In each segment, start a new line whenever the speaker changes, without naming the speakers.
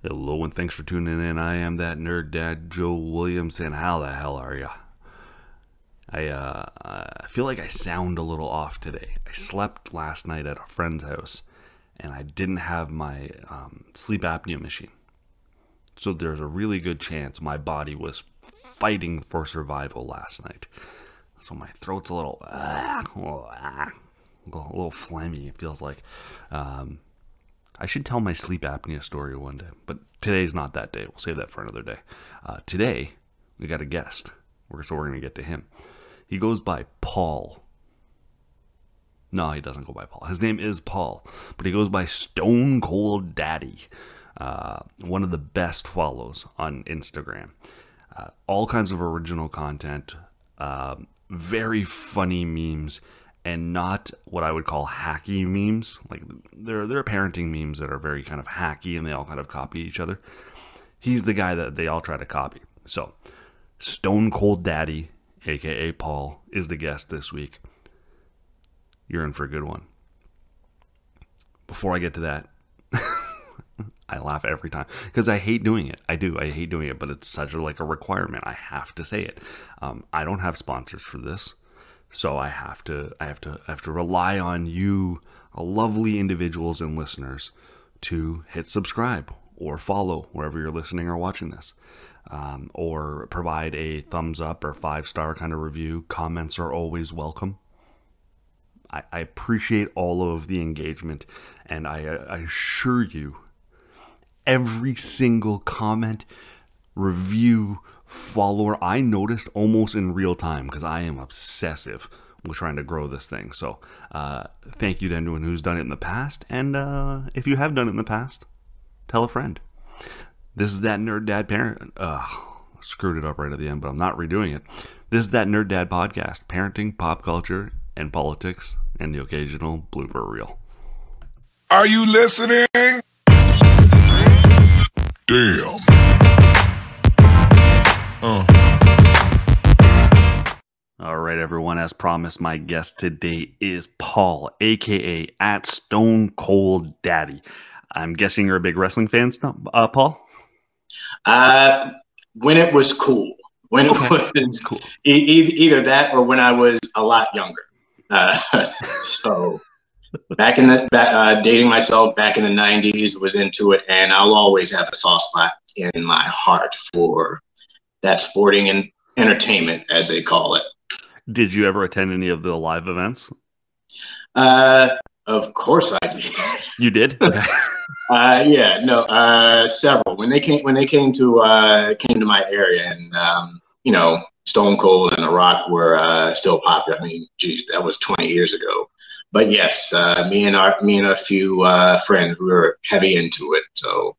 Hello and thanks for tuning in. I am that nerd dad, Joe Williams, and how the hell are ya? I uh, I feel like I sound a little off today. I slept last night at a friend's house, and I didn't have my um, sleep apnea machine. So there's a really good chance my body was fighting for survival last night. So my throat's a little, uh, a little phlegmy. It feels like. Um, I should tell my sleep apnea story one day, but today's not that day. We'll save that for another day. Uh, today, we got a guest, so we're going to get to him. He goes by Paul. No, he doesn't go by Paul. His name is Paul, but he goes by Stone Cold Daddy. Uh, one of the best follows on Instagram. Uh, all kinds of original content, uh, very funny memes, and not what I would call hacky memes. Like there, there are parenting memes that are very kind of hacky and they all kind of copy each other. He's the guy that they all try to copy. So, Stone Cold Daddy, aka Paul, is the guest this week. You're in for a good one. Before I get to that, I laugh every time because I hate doing it. I do. I hate doing it, but it's such a like a requirement. I have to say it. Um, I don't have sponsors for this. So I have to I have to I have to rely on you, uh, lovely individuals and listeners, to hit subscribe or follow wherever you're listening or watching this. Um, or provide a thumbs up or five star kind of review. Comments are always welcome. I, I appreciate all of the engagement, and I, I assure you, every single comment, review, follower I noticed almost in real time because I am obsessive with trying to grow this thing. So uh, thank you to anyone who's done it in the past. And uh, if you have done it in the past, tell a friend. This is that Nerd Dad parent. Uh, screwed it up right at the end, but I'm not redoing it. This is that Nerd Dad podcast parenting, pop culture, and politics, and the occasional blooper reel.
Are you listening? Damn.
All right, everyone. As promised, my guest today is Paul, aka at Stone Cold Daddy. I'm guessing you're a big wrestling fan, uh, Paul.
Uh, when it was cool, when it okay. was cool, e- either that or when I was a lot younger. Uh, so back in the back, uh, dating myself back in the '90s, was into it, and I'll always have a soft spot in my heart for that sporting and entertainment, as they call it.
Did you ever attend any of the live events?
Uh, of course I did.
You did?
Okay. uh, yeah, no, uh, several. When they came, when they came to uh, came to my area, and um, you know, Stone Cold and The Rock were uh, still popular. I mean, geez, that was 20 years ago. But yes, uh, me and our me and a few uh, friends we were heavy into it. So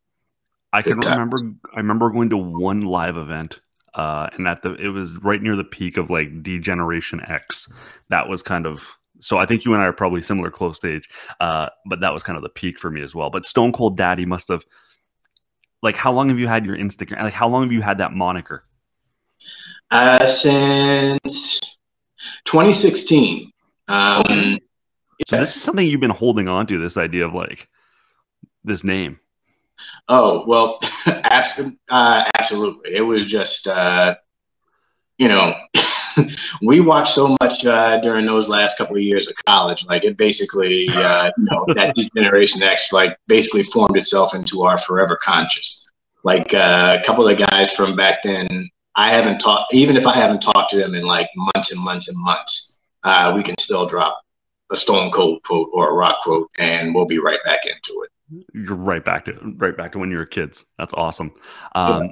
I can remember. I remember going to one live event uh, and at the it was right near the peak of like D-Generation X. That was kind of so. I think you and I are probably similar close stage, uh, but that was kind of the peak for me as well. But Stone Cold Daddy must have like how long have you had your Instagram? Like how long have you had that moniker?
Uh, since 2016. Um, okay.
So this is something you've been holding on to. This idea of like this name.
Oh well, absolutely. Uh, absolutely. It was just, uh, you know, we watched so much uh, during those last couple of years of college. Like it basically, uh, you know, that Generation X like basically formed itself into our forever conscious. Like uh, a couple of the guys from back then, I haven't talked. Even if I haven't talked to them in like months and months and months, uh, we can still drop a Stone Cold quote or a Rock quote, and we'll be right back into it
you're right back to right back to when you were kids. That's awesome. Um, yeah.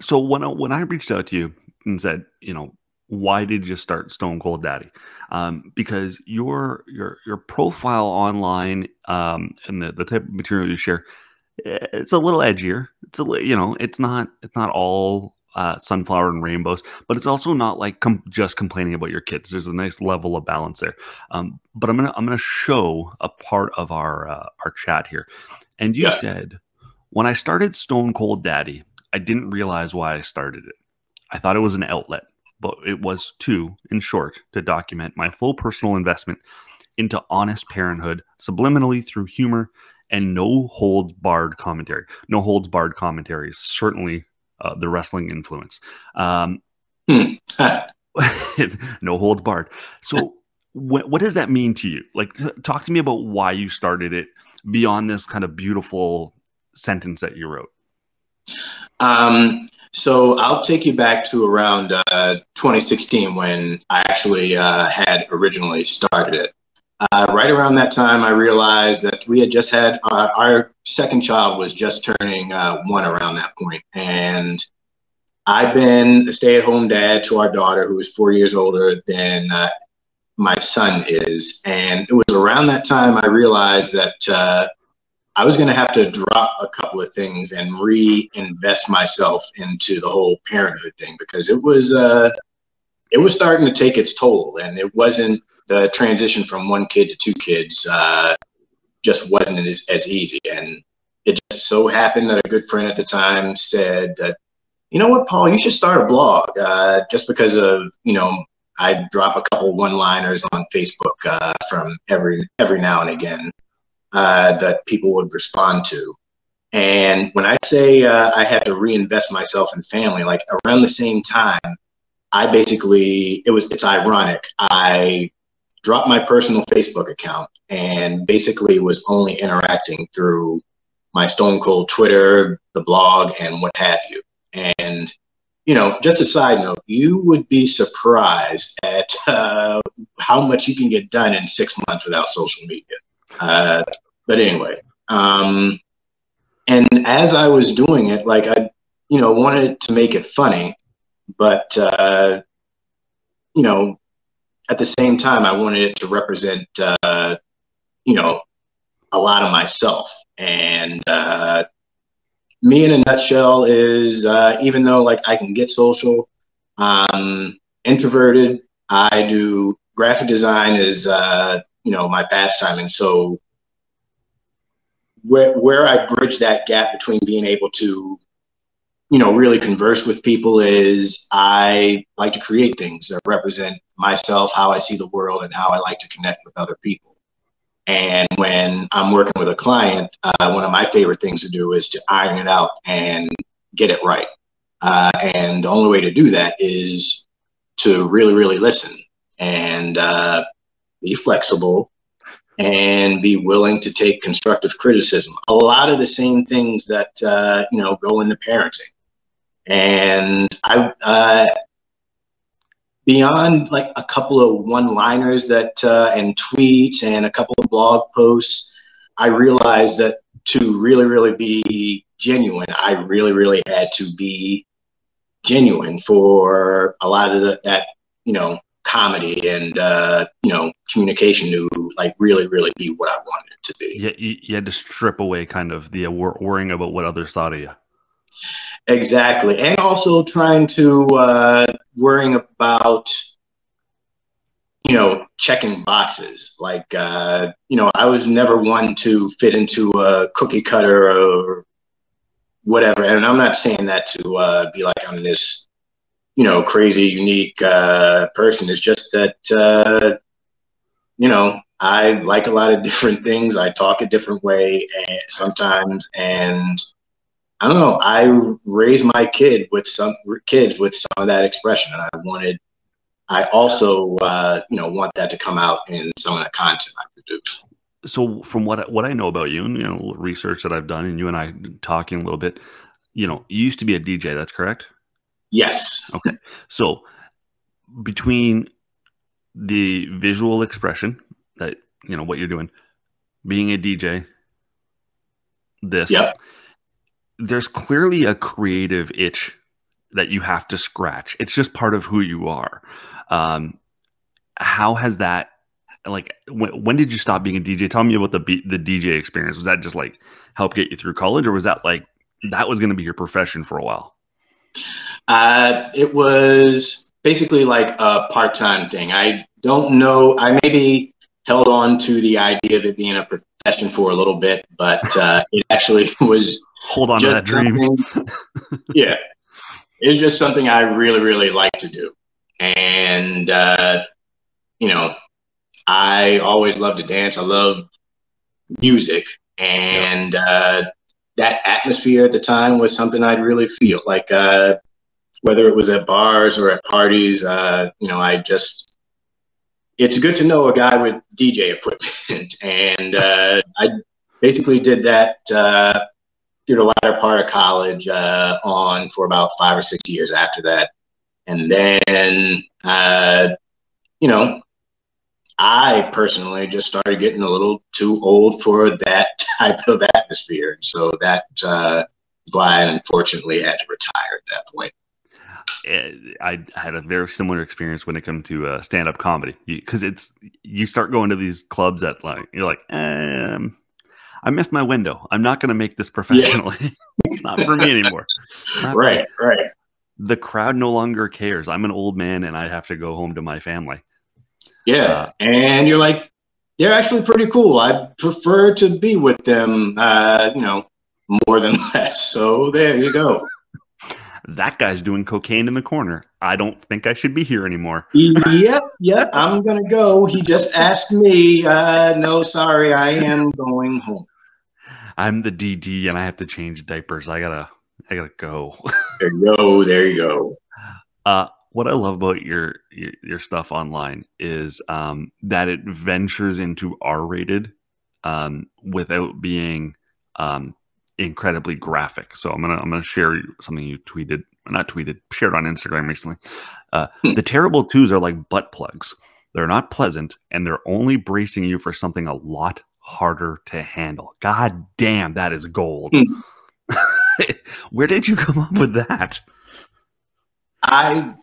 So when I, when I reached out to you and said, you know, why did you start Stone Cold Daddy? Um, because your your your profile online um, and the, the type of material you share it's a little edgier. It's a you know, it's not it's not all uh, sunflower and rainbows, but it's also not like com- just complaining about your kids. There's a nice level of balance there. Um, but I'm gonna I'm gonna show a part of our uh, our chat here, and you
Yeah.
said when I started Stone Cold Daddy, I didn't realize why I started it. I thought it was an outlet, but it was too, in short, to document my full personal investment into honest parenthood, subliminally through humor and no holds barred commentary. No holds barred commentary is certainly uh, the wrestling influence. Um, no holds barred. So, what, what does that mean to you? Like, t- talk to me about why you started it beyond this kind of beautiful sentence that you wrote.
Um, so I'll take you back to around uh, 2016 when I actually uh, had originally started it. Uh, right around that time, I realized that we had just had uh, our second child was just turning uh, one around that point, and I've been a stay-at-home dad to our daughter, who is four years older than uh, my son is, and it was around that time I realized that I was going to have to drop a couple of things and reinvest myself into the whole parenthood thing because it was uh, it was starting to take its toll, and it wasn't the transition from one kid to two kids uh, just wasn't as, as easy. And it just so happened that a good friend at the time said that, you know what, Paul, you should start a blog uh, just because of you know I drop a couple one-liners on Facebook uh, from every every now and again uh, that people would respond to. And when I say uh, I had to reinvest myself in family, like around the same time, I basically it was it's ironic. I dropped my personal Facebook account and basically was only interacting through my Stone Cold Twitter, the blog, and what have you. And you know, just a side note, you would be surprised at uh, how much you can get done in six months without social media. Uh, but anyway, um, and as I was doing it, like I, you know, wanted to make it funny, but uh, you know, at the same time, I wanted it to represent, uh, you know, a lot of myself. And uh, me, in a nutshell, is uh, even though like I can get social, um, introverted. I do graphic design is uh, you know my pastime, and so where where I bridge that gap between being able to you know really converse with people is I like to create things that represent myself, how I see the world, and how I like to connect with other people. And when I'm working with a client, uh, one of my favorite things to do is to iron it out and get it right. Uh, and the only way to do that is to really, really listen and uh, be flexible and be willing to take constructive criticism. A lot of the same things that uh, you know go into parenting. And I, uh, beyond like a couple of one-liners that uh, and tweets and a couple of blog posts, I realized that to really, really be genuine, I really, really had to be genuine for a lot of the, that you know comedy and uh, you know communication to like really, really be what I wanted it to be.
You, you, you had to strip away kind of the uh, worrying about what others thought of you.
Exactly, and also trying to uh, worrying about you know checking boxes. Like uh, you know, I was never one to fit into a cookie cutter or whatever. And I'm not saying that to uh, be like I'm this you know crazy unique uh, person. It's just that uh, you know I like a lot of different things. I talk a different way and sometimes and I don't know. I raised my kid with some kids with some of that expression, and I wanted. I also, uh, you know, want that to come out in some of the content I produce.
So, from what what I know about you, and you know, research that I've done, and you and I talking a little bit, you know, you used to be a DJ. That's correct.
Yes.
Okay. So, between the visual expression that you know what you're doing, being a DJ, this,
Yep.
there's clearly a creative itch that you have to scratch. It's just part of who you are. Um, how has that like when, when did you stop being a DJ? Tell me about the the DJ experience. Was that just like help get you through college, or was that like that was going to be your profession for a while?
Uh, it was basically like a part time thing. I don't know. I maybe held on to the idea of it being a profession for a little bit, but uh, it actually was.
Hold on to that dream.
yeah, it's just something I really, really like to do, and uh, you know, I always loved to dance. I love music, and uh, that atmosphere at the time was something I'd really feel like. Uh, whether it was at bars or at parties, uh, you know, I just it's good to know a guy with DJ equipment, and uh, I basically did that uh, through the latter part of college uh, on for about five or six years after that, and then uh, you know I personally just started getting a little too old for that type of atmosphere. So that uh, why I unfortunately had to retire at that point.
Eh, I had a very similar experience when it comes to uh, stand up comedy because it's you start going to these clubs that like you're like, um, I missed my window. I'm not going to make this professionally. Yeah. it's not for me anymore.
Not right, right.
The crowd no longer cares. I'm an old man and I have to go home to my family.
Yeah. Uh, and you're like, they're actually pretty cool. I prefer to be with them, uh, you know, more than less. So there you go.
That guy's doing cocaine in the corner. I don't think I should be here anymore.
yep, yep. I'm gonna go. He just asked me. Uh, no, sorry, I am going home.
I'm the DD, and I have to change diapers. I gotta, I gotta go.
there you go. There you go.
Uh, what I love about your your, your stuff online is um, that it ventures into R rated um, without being um, incredibly graphic. So I'm gonna I'm gonna share something you tweeted, not tweeted, shared on Instagram recently. Uh, hmm. the terrible twos are like butt plugs. They're not pleasant, and they're only bracing you for something a lot harder to handle. God damn, that is gold. Hmm. Where did you come up with that?
I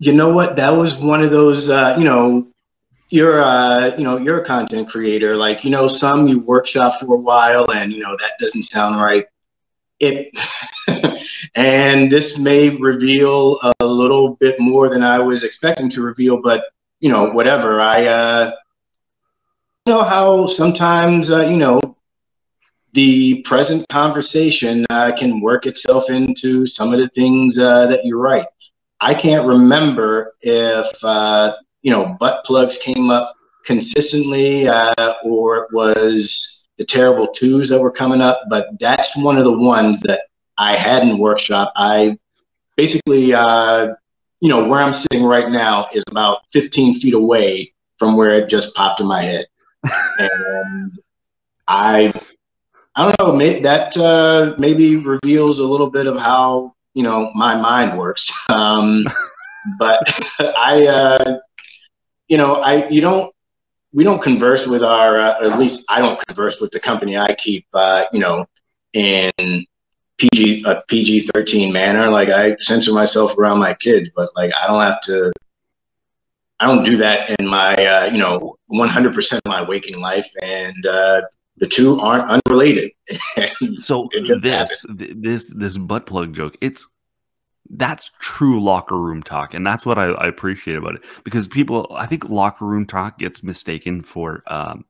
you know what? That was one of those, uh, you know, you're, uh, you know, you're a content creator. Like, you know, some you workshop for a while, and you know that doesn't sound right. It, and this may reveal a little bit more than I was expecting to reveal, but you know, whatever. I, uh, you know how sometimes, uh, you know, the present conversation uh, can work itself into some of the things uh, that you write. I can't remember if uh, you know butt plugs came up consistently uh, or it was the terrible twos that were coming up, but that's one of the ones that I had in workshop. I basically, uh, you know, where I'm sitting right now is about 15 feet away from where it just popped in my head, and I, I don't know, may, that uh, maybe reveals a little bit of how you know my mind works. Um, but I, uh, you know, I you don't we don't converse with our uh, at least I don't converse with the company I keep. Uh, you know, in PG a PG thirteen manner. Like I censor myself around my kids, but like I don't have to. I don't do that in my uh, you know 100% of my waking life, and uh, the two aren't unrelated.
so this this this butt plug joke, it's that's true locker room talk, and that's what I, I, appreciate about it because people, I think locker room talk gets mistaken for um,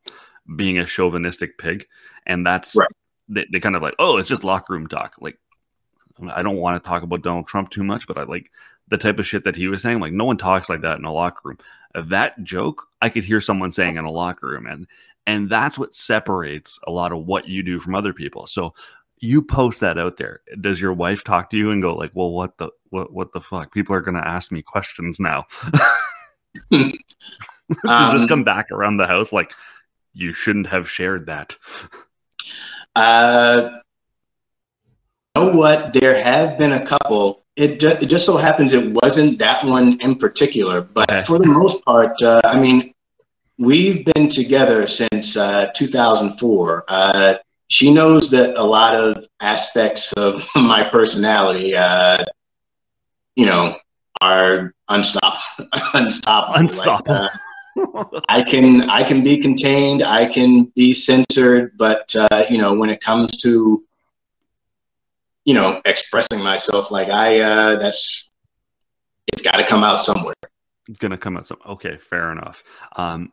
being a chauvinistic pig, and that's right. they, they kind of like, oh, it's just locker room talk. Like, I don't want to talk about Donald Trump too much, but I like the type of shit that he was saying. Like, no one talks like that in a locker room. That joke, I could hear someone saying in a locker room, and and that's what separates a lot of what you do from other people. So you post that out there. Does your wife talk to you and go like, "Well, what the what what the fuck? People are going to ask me questions now." Does um, this come back around the house like you shouldn't have shared that?
Uh you know what? There have been a couple. It, ju- it just so happens it wasn't that one in particular, but okay. for the most part, uh, I mean, We've been together since uh, 2004. Uh, she knows that a lot of aspects of my personality, uh, you know, are unstoppable. unstoppable.
Unstoppable. Like, uh,
I can I can be contained, I can be censored, but uh, you know when it comes to you know expressing myself, like I uh, that's it's got to come out somewhere.
It's gonna come out some. Okay, fair enough. Um,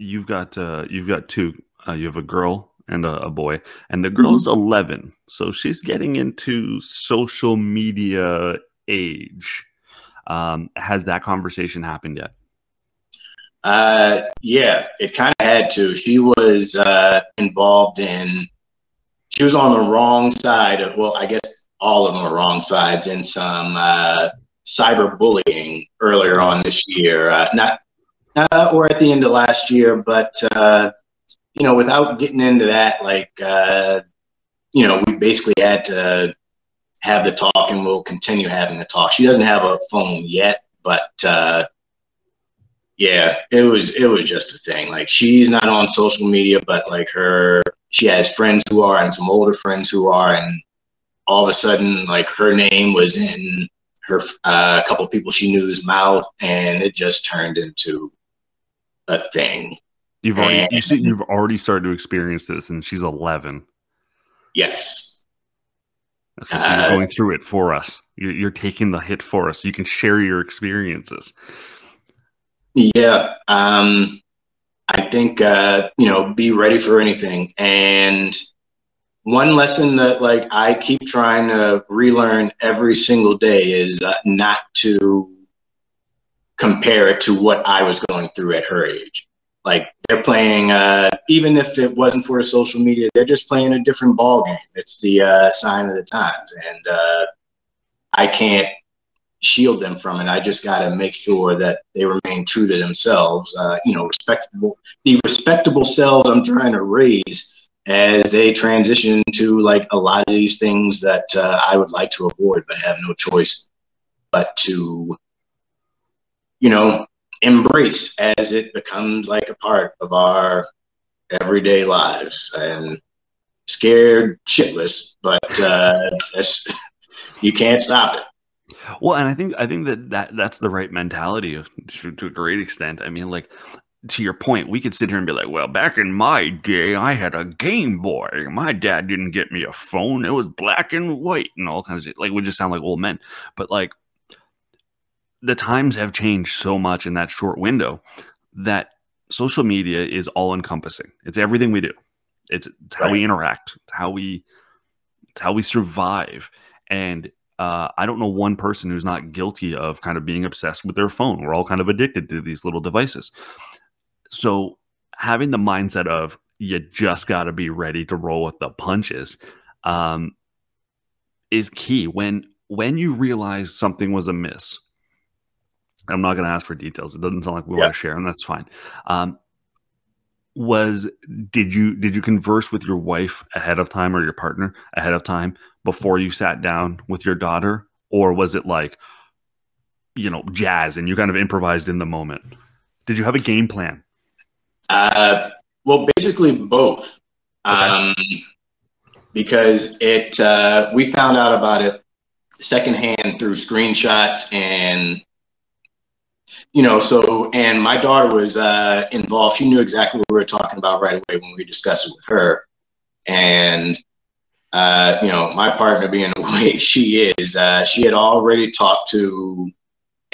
you've got uh, you've got two. Uh, you have a girl and a, a boy, and the girl's eleven, so she's getting into social media age. Um, has that conversation happened yet?
Uh, yeah, it kind of had to. She was uh, involved in. She was on the wrong side of. Well, I guess all of them are wrong sides in some uh, cyberbullying earlier on this year. Uh, not uh, or at the end of last year, but uh, you know, without getting into that, like uh, you know, we basically had to have the talk, and we'll continue having the talk. She doesn't have a phone yet, but uh, yeah, it was it was just a thing. Like she's not on social media, but like her, she has friends who are, and some older friends who are, and all of a sudden, like her name was in her uh, a couple people she knew's mouth, and it just turned into a thing.
You've already
And-
you see, you've already started to experience this, and she's eleven.
Yes.
Okay, so you're
Uh,
going through it for us. You're, you're taking the hit for us. You can share your experiences.
Yeah. Um, I think, uh, you know, be ready for anything. And one lesson that like I keep trying to relearn every single day is uh, not to compare it to what I was going through at her age. Like they're playing, uh, even if it wasn't for social media, they're just playing a different ball game. It's the uh, sign of the times, and uh, I can't shield them from it. I just got to make sure that they remain true to themselves. Uh, you know, respectable, the respectable selves I'm trying to raise as they transition to like a lot of these things that uh, I would like to avoid, but have no choice but to, you know, embrace as it becomes like a part of our everyday lives and scared shitless, but uh, you can't stop it.
Well, and I think I think that, that that's the right mentality of, to, to a great extent. I mean, like to your point, we could sit here and be like, "Well, back in my day, I had a Game Boy. My dad didn't get me a phone. It was black and white and all kinds of like we just sound like old men." But like the times have changed so much in that short window that social media is all encompassing. It's everything we do. It's, it's how we interact. It's how we it's how we survive. And uh, I don't know one person who's not guilty of kind of being obsessed with their phone. We're all kind of addicted to these little devices. So having the mindset of you just got to be ready to roll with the punches um, is key. When when you realize something was amiss, I'm not going to ask for details. It doesn't sound like we
Yeah.
want to share, and that's fine. Um, was did you did you converse with your wife ahead of time or your partner ahead of time before you sat down with your daughter or was it like you know jazz and you kind of improvised in the moment did you have a game plan
Uh, well, basically both. Um, because it, uh, we found out about it secondhand through screenshots and, you know, so, and my daughter was uh, involved. She knew exactly what we were talking about right away when we discussed it with her. And, uh, you know, my partner being the way she is, uh, she had already talked to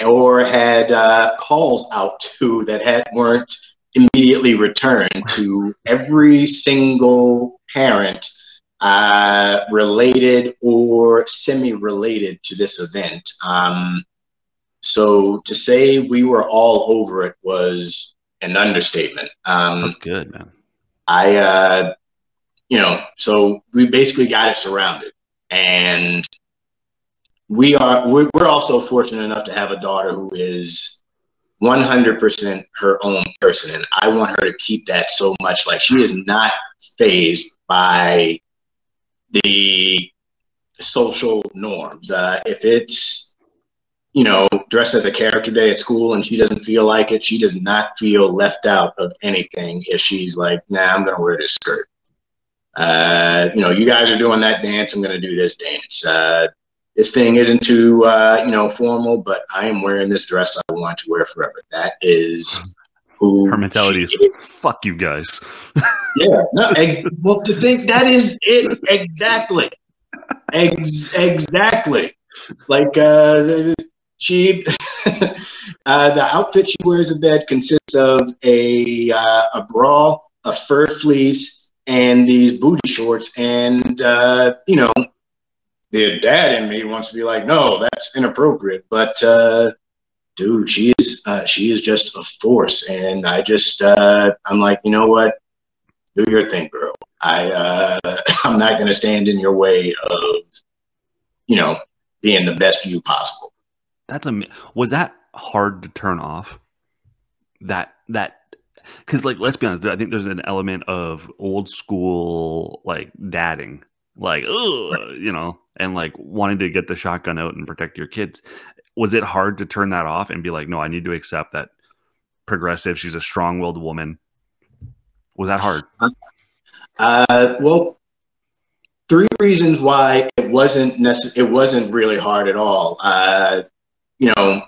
or had uh, calls out to that had weren't immediately returned to every single parent uh, related or semi-related to this event. Um, so to say we were all over it was an understatement. Um,
That's good, man.
I, uh, you know, so we basically got it surrounded, and we are we're, we're also fortunate enough to have a daughter who is 100% her own person, and I want her to keep that so much. Like she is not phased by the social norms. Uh, if it's you know dressed as a character day at school and she doesn't feel like it, she does not feel left out of anything. If she's like, "Nah, I'm gonna wear this skirt." Uh, you know, you guys are doing that dance. I'm gonna do this dance. Uh, this thing isn't too uh, you know formal, but I am wearing this dress I want to wear forever. That is who
Her mentality is
is.
fuck you guys.
Yeah, no, well, to think that is it exactly, Ex- exactly. Like uh, she, uh, the outfit she wears in bed consists of a uh, a bra, a fur fleece, and these booty shorts. And uh, you know, the dad in me wants to be like, no, that's inappropriate. But uh, dude, she is uh, she is just a force, and I just uh, I'm like, you know what? do your thing, girl. I uh, I'm not going to stand in your way of, you know, being the best you possible.
That's a was that hard to turn off? That that because like let's be honest, I think there's an element of old school like dadding, like oh you know, and like wanting to get the shotgun out and protect your kids. Was it hard to turn that off and be like, no, I need to accept that progressive. She's a strong-willed woman. Was that hard?
Uh, well, three reasons why it wasn't necess- it wasn't really hard at all. Uh, you know,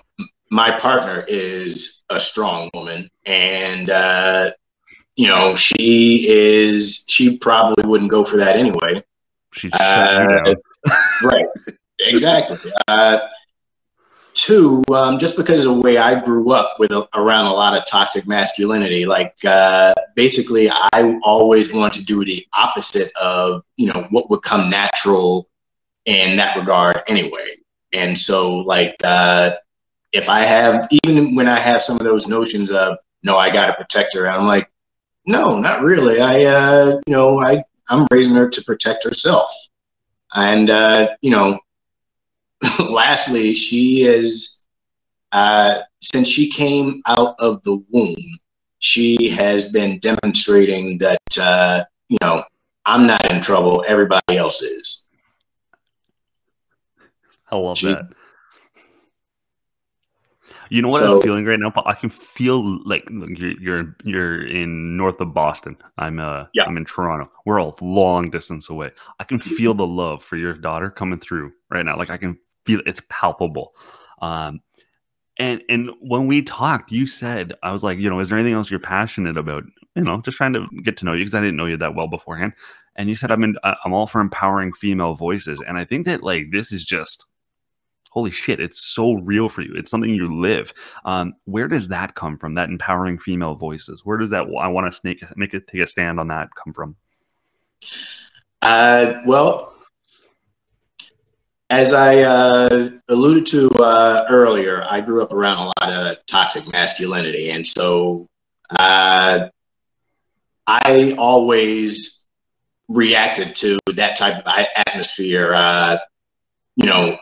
my partner is a strong woman, and uh, you know she is she probably wouldn't go for that anyway.
She shut you
Uh, right. Exactly. Uh, two um, just because of the way i grew up with a, around a lot of toxic masculinity like uh, basically i always want to do the opposite of you know what would come natural in that regard anyway and so like uh, if i have even when i have some of those notions of no i gotta protect her i'm like no not really i uh, you know i i'm raising her to protect herself and uh, you know, lastly, she is uh, since she came out of the womb, she has been demonstrating that uh, you know I'm not in trouble. Everybody else is.
I love that. You know what
So-
I'm feeling right now? I can feel like you're you're you're in north of Boston. I'm uh
Yeah.
I'm in Toronto. We're a long distance away. I can feel the love for your daughter coming through right now. Like I can feel it's palpable. Um and and when we talked, you said I was like, you know, is there anything else you're passionate about? You know, just trying to get to know you because I didn't know you that well beforehand. And you said I'm in, I'm all for empowering female voices, and I think that like this is just holy shit, it's so real for you. It's something you live. Um, where does that come from? That empowering female voices. Where does that I want to snake make it take a stand on that come from?
Uh, well, as I uh, alluded to uh, earlier, I grew up around a lot of toxic masculinity, and so uh, I always reacted to that type of atmosphere. Uh, you know,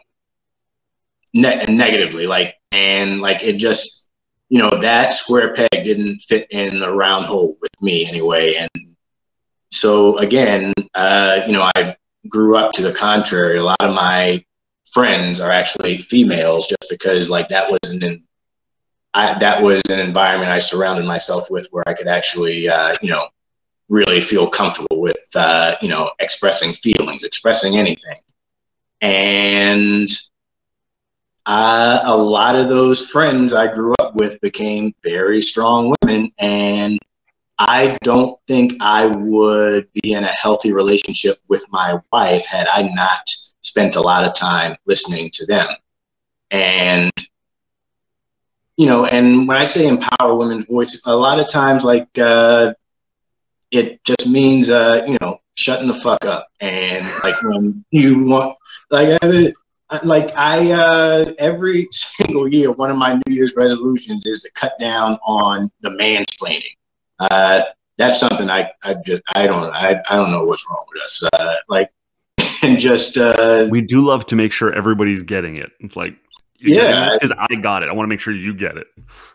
ne- negatively, like and like it just, you know, that square peg didn't fit in the round hole with me anyway, and so again, uh, you know, I grew up to the contrary. A lot of my friends are actually females, just because like that was an I, that was an environment I surrounded myself with where I could actually, uh, you know, really feel comfortable with, uh, you know, expressing feelings, expressing anything, and a lot of those friends I grew up with became very strong women, and I don't think I would be in a healthy relationship with my wife had I not spent a lot of time listening to them. And you know, and when I say empower women's voice, a lot of times, like, uh, it just means, uh, you know, shutting the fuck up. And like when you want, like, like I, uh, every single year, one of my New Year's resolutions is to cut down on the mansplaining. Uh, that's something I, I just, I don't, I, I don't know what's wrong with us. Uh, like, and just, uh,
We do love to make sure everybody's getting it. It's like,
Yeah.
because I got it. I want to make sure you get it.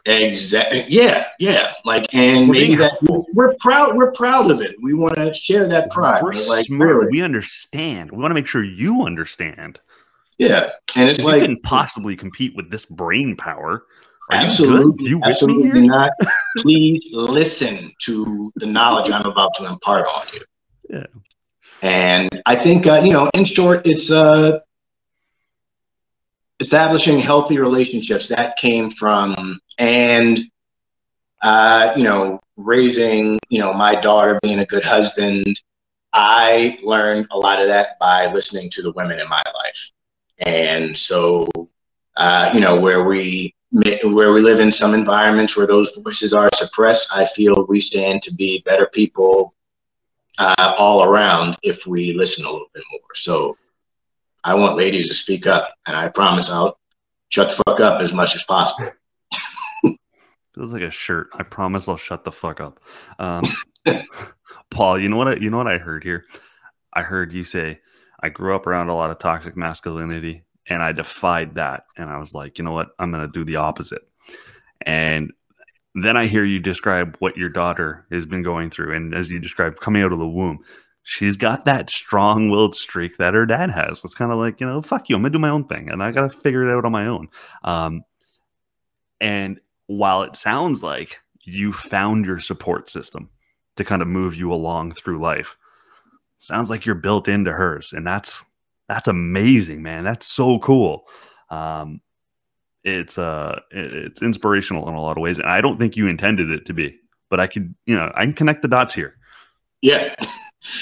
Exactly. Yeah, yeah. Like, and
We're
maybe that
helpful.
we're proud. We're proud of it. We want to share that pride.
We're
like,
smart.
really.
We understand. We want to make sure you understand.
Yeah. And it's like
you couldn't possibly compete with this brain power. Are you
absolutely?
You me
absolutely not. Please listen to the knowledge I'm about to impart on you.
Yeah.
And I think, uh, you know, in short, it's uh, establishing healthy relationships that came from, and, uh, you know, raising, you know, my daughter being a good husband. I learned a lot of that by listening to the women in my life. And so, uh, you know, where we where we live in some environments where those voices are suppressed, I feel we stand to be better people uh, all around if we listen a little bit more. So I want ladies to speak up, and I promise I'll shut the fuck up as much as possible.
Feels like a shirt. I promise I'll shut the fuck up. Um, Paul, you know what? I, you know what I heard here. I heard you say I grew up around a lot of toxic masculinity, and I defied that. And I was like, you know what? I'm going to do the opposite. And then I hear you describe what your daughter has been going through, and as you described coming out of the womb, she's got that strong-willed streak that her dad has. It's kind of like, you know, fuck you. I'm gonna do my own thing, and I got to figure it out on my own. Um, and while it sounds like you found your support system to kind of move you along through life, sounds like you're built into hers, and that's that's amazing, man. That's so cool. Um, it's uh, it's inspirational in a lot of ways, and I don't think you intended it to be, but I could, you know, I can connect the dots here.
Yeah.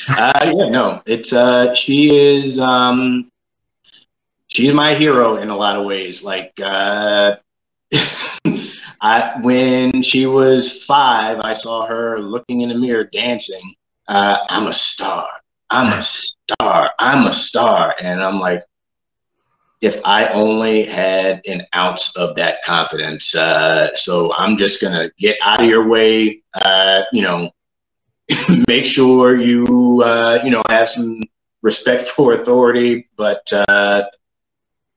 Uh, yeah, no, it's uh, she is um, she's my hero in a lot of ways. Like uh, I when she was five, I saw her looking in the mirror dancing. Uh, I'm a star. I'm a star. I'm a star, and I'm like, if I only had an ounce of that confidence. Uh, so I'm just gonna get out of your way. Uh, you know, make sure you uh, you know have some respect for authority, but uh,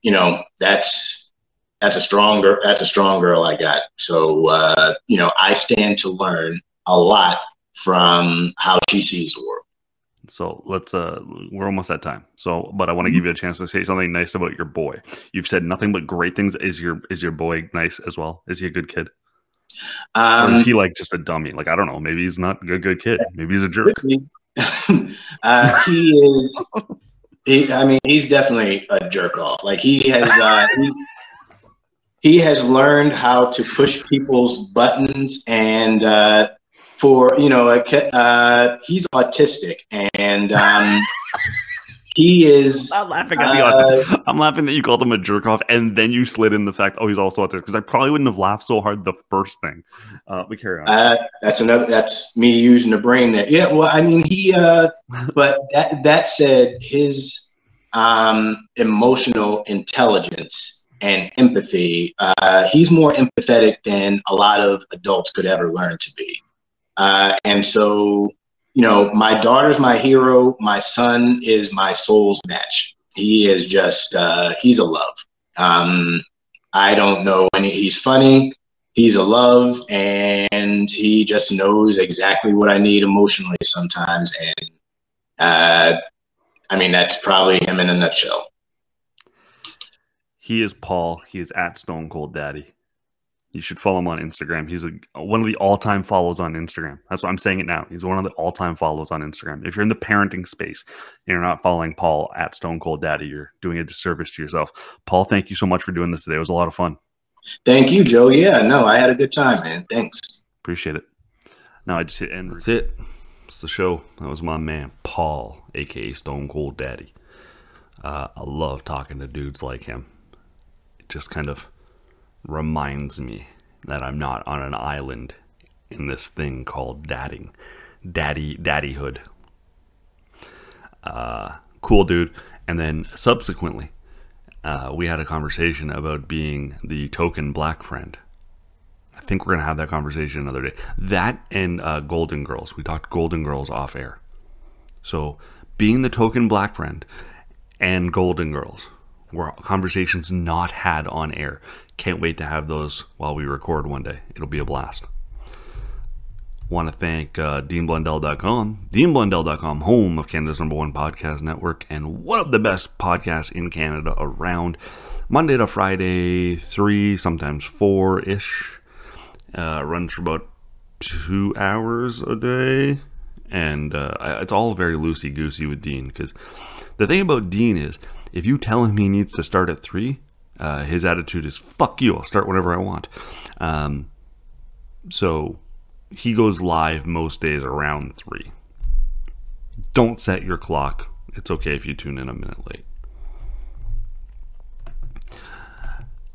you know that's that's a stronger that's a strong girl I got. So uh, you know I stand to learn a lot from how she sees the world.
So let's uh we're almost at time. So but I want to give you a chance to say something nice about your boy. You've said nothing but great things. Is your is your boy nice as well? Is he a good kid? or
Um,
is he like just a dummy? Like I don't know. Maybe he's not a good, good kid. Maybe he's a jerk.
uh, he is. He, I mean, he's definitely a jerk off. Like he has, uh, he, he has learned how to push people's buttons, and uh, for you know, a, uh, he's autistic, and um, he is.
I'm laughing at the
Uh,
autistic. I'm laughing that you called him a jerk off, and then you slid in the fact, oh, he's also autistic. Because I probably wouldn't have laughed so hard the first thing. Uh, we carry on.
Uh, that's another. That's me using the brain. There. Yeah. Well, I mean, he. Uh, but that that said, his um, emotional intelligence and empathy. Uh, he's more empathetic than a lot of adults could ever learn to be. Uh, and so, you know, my daughter's my hero. My son is my soul's match. He is just. Uh, he's a love. Um, I don't know any. He's funny he's a love and he just knows exactly what I need emotionally sometimes. And uh, I mean, that's probably him in a nutshell.
He is Paul. He is at Stone Cold Daddy. You should follow him on Instagram. He's a, one of the all-time follows on Instagram. That's why I'm saying it now. He's one of the all-time follows on Instagram. If you're in the parenting space and you're not following Paul at Stone Cold Daddy, you're doing a disservice to yourself. Paul, thank you so much for doing this today. It was a lot of fun.
Thank you, Joe. Yeah, no, I had a good time, man. Thanks.
Appreciate it. Now I just hit end. That's it. It's the show. That was my man Paul, aka Stone Cold Daddy. Uh, I love talking to dudes like him. It just kind of reminds me that I'm not on an island in this thing called dadding, daddy, daddyhood. Uh, cool dude. And then subsequently, uh, we had a conversation about being the token black friend. I think we're gonna have that conversation another day. That and uh, Golden Girls. We talked Golden Girls off air. So being the token black friend and Golden Girls were conversations not had on air. Can't wait to have those while we record one day. It'll be a blast. Want to thank uh, DeanBlundell.com, DeanBlundell.com, home of Canada's number one podcast network and one of the best podcasts in Canada around. Monday to Friday, three, sometimes four ish. Uh, runs for about two hours a day. And uh, it's all very loosey goosey with Dean because the thing about Dean is if you tell him he needs to start at three, uh, his attitude is "fuck you." I'll start whenever I want. Um, so he goes live most days around three. Don't set your clock. It's okay if you tune in a minute late.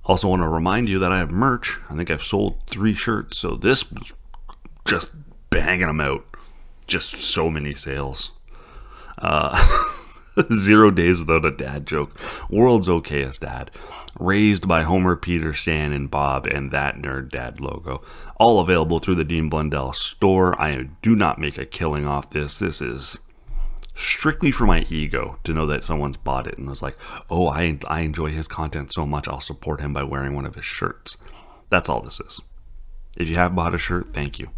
Also, want to remind you that I have merch. I think I've sold three shirts, so this was just banging them out. Just so many sales. Uh, Zero Days Without a Dad joke. World's okayest dad. Raised by Homer, Peter, Stan, and Bob, and that nerd dad logo. All available through the Dean Blundell store. I do not make a killing off this. This is strictly for my ego to know that someone's bought it and was like, oh, I, I enjoy his content so much, I'll support him by wearing one of his shirts. That's all this is. If you have bought a shirt, thank you.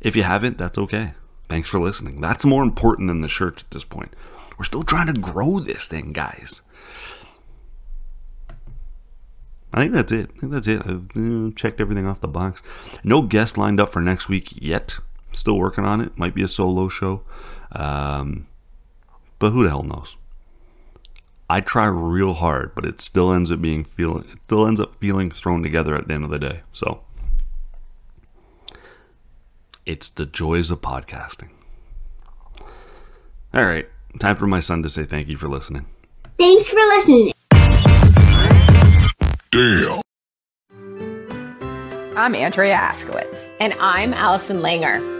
If you haven't, that's okay. Thanks for listening. That's more important than the shirts at this point. We're still trying to grow this thing, guys. I think that's it. I think that's it. I've checked everything off the box. No guest lined up for next week yet. Still working on it. Might be a solo show. Um, but who the hell knows? I try real hard, but it still ends up being feeling. It still ends up feeling thrown together at the end of the day. So it's the joys of podcasting. All right. Time for my son to say thank you for listening.
Thanks for listening.
Damn.
I'm Andrea Askowitz.
And I'm Allison Langer.